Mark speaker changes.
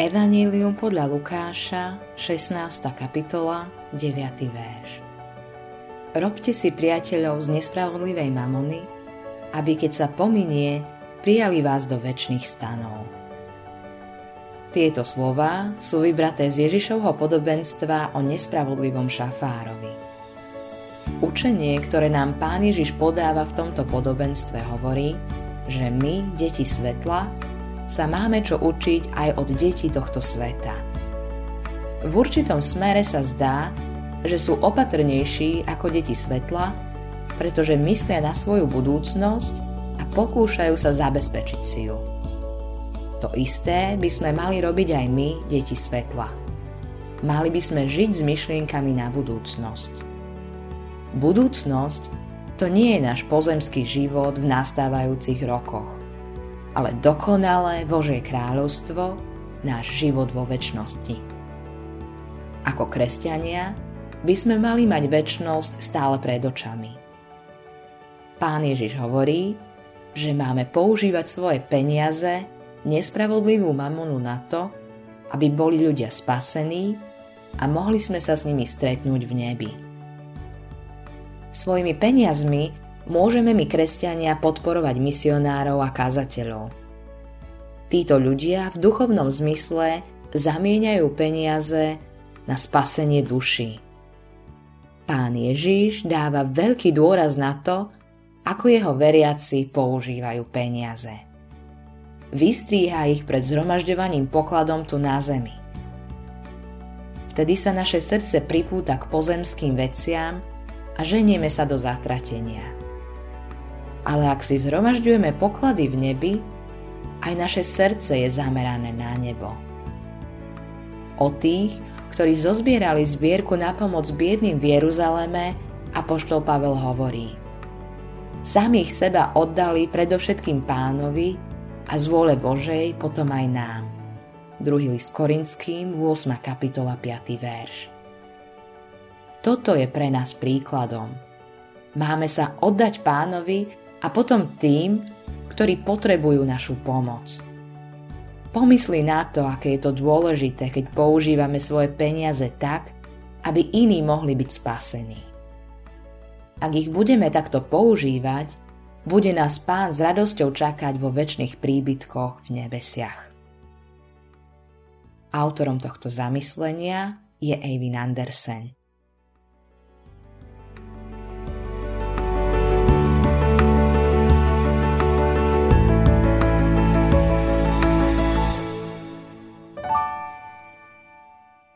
Speaker 1: Evangelium podľa Lukáša, 16. kapitola, 9. verš. Robte si priateľov z nespravodlivej mamony, aby keď sa pominie, prijali vás do väčšných stanov. Tieto slova sú vybraté z Ježišovho podobenstva o nespravodlivom šafárovi. Učenie, ktoré nám Pán Ježiš podáva v tomto podobenstve, hovorí, že my, deti svetla, sa máme čo učiť aj od detí tohto sveta. V určitom smere sa zdá, že sú opatrnejší ako deti svetla, pretože myslia na svoju budúcnosť a pokúšajú sa zabezpečiť si ju. To isté by sme mali robiť aj my, deti svetla. Mali by sme žiť s myšlienkami na budúcnosť. Budúcnosť to nie je náš pozemský život v nastávajúcich rokoch, ale dokonalé Božie kráľovstvo, náš život vo väčšnosti. Ako kresťania by sme mali mať väčnosť stále pred očami. Pán Ježiš hovorí, že máme používať svoje peniaze, nespravodlivú mamonu na to, aby boli ľudia spasení a mohli sme sa s nimi stretnúť v nebi. Svojimi peniazmi môžeme my kresťania podporovať misionárov a kazateľov. Títo ľudia v duchovnom zmysle zamieňajú peniaze na spasenie duší. Pán Ježíš dáva veľký dôraz na to, ako jeho veriaci používajú peniaze. Vystríha ich pred zhromažďovaním pokladom tu na zemi. Vtedy sa naše srdce pripúta k pozemským veciam a ženieme sa do zatratenia. Ale ak si zhromažďujeme poklady v nebi, aj naše srdce je zamerané na nebo. O tých, ktorí zozbierali zbierku na pomoc biedným v Jeruzaleme, apoštol Pavel hovorí Samých seba oddali predovšetkým pánovi a z vôle Božej potom aj nám. Druhý list Korinským, 8. kapitola, 5. verš. Toto je pre nás príkladom. Máme sa oddať pánovi a potom tým, ktorí potrebujú našu pomoc. Pomysli na to, aké je to dôležité, keď používame svoje peniaze tak, aby iní mohli byť spasení. Ak ich budeme takto používať, bude nás Pán s radosťou čakať vo väčšných príbytkoch v nebesiach. Autorom tohto zamyslenia je Eivin Andersen.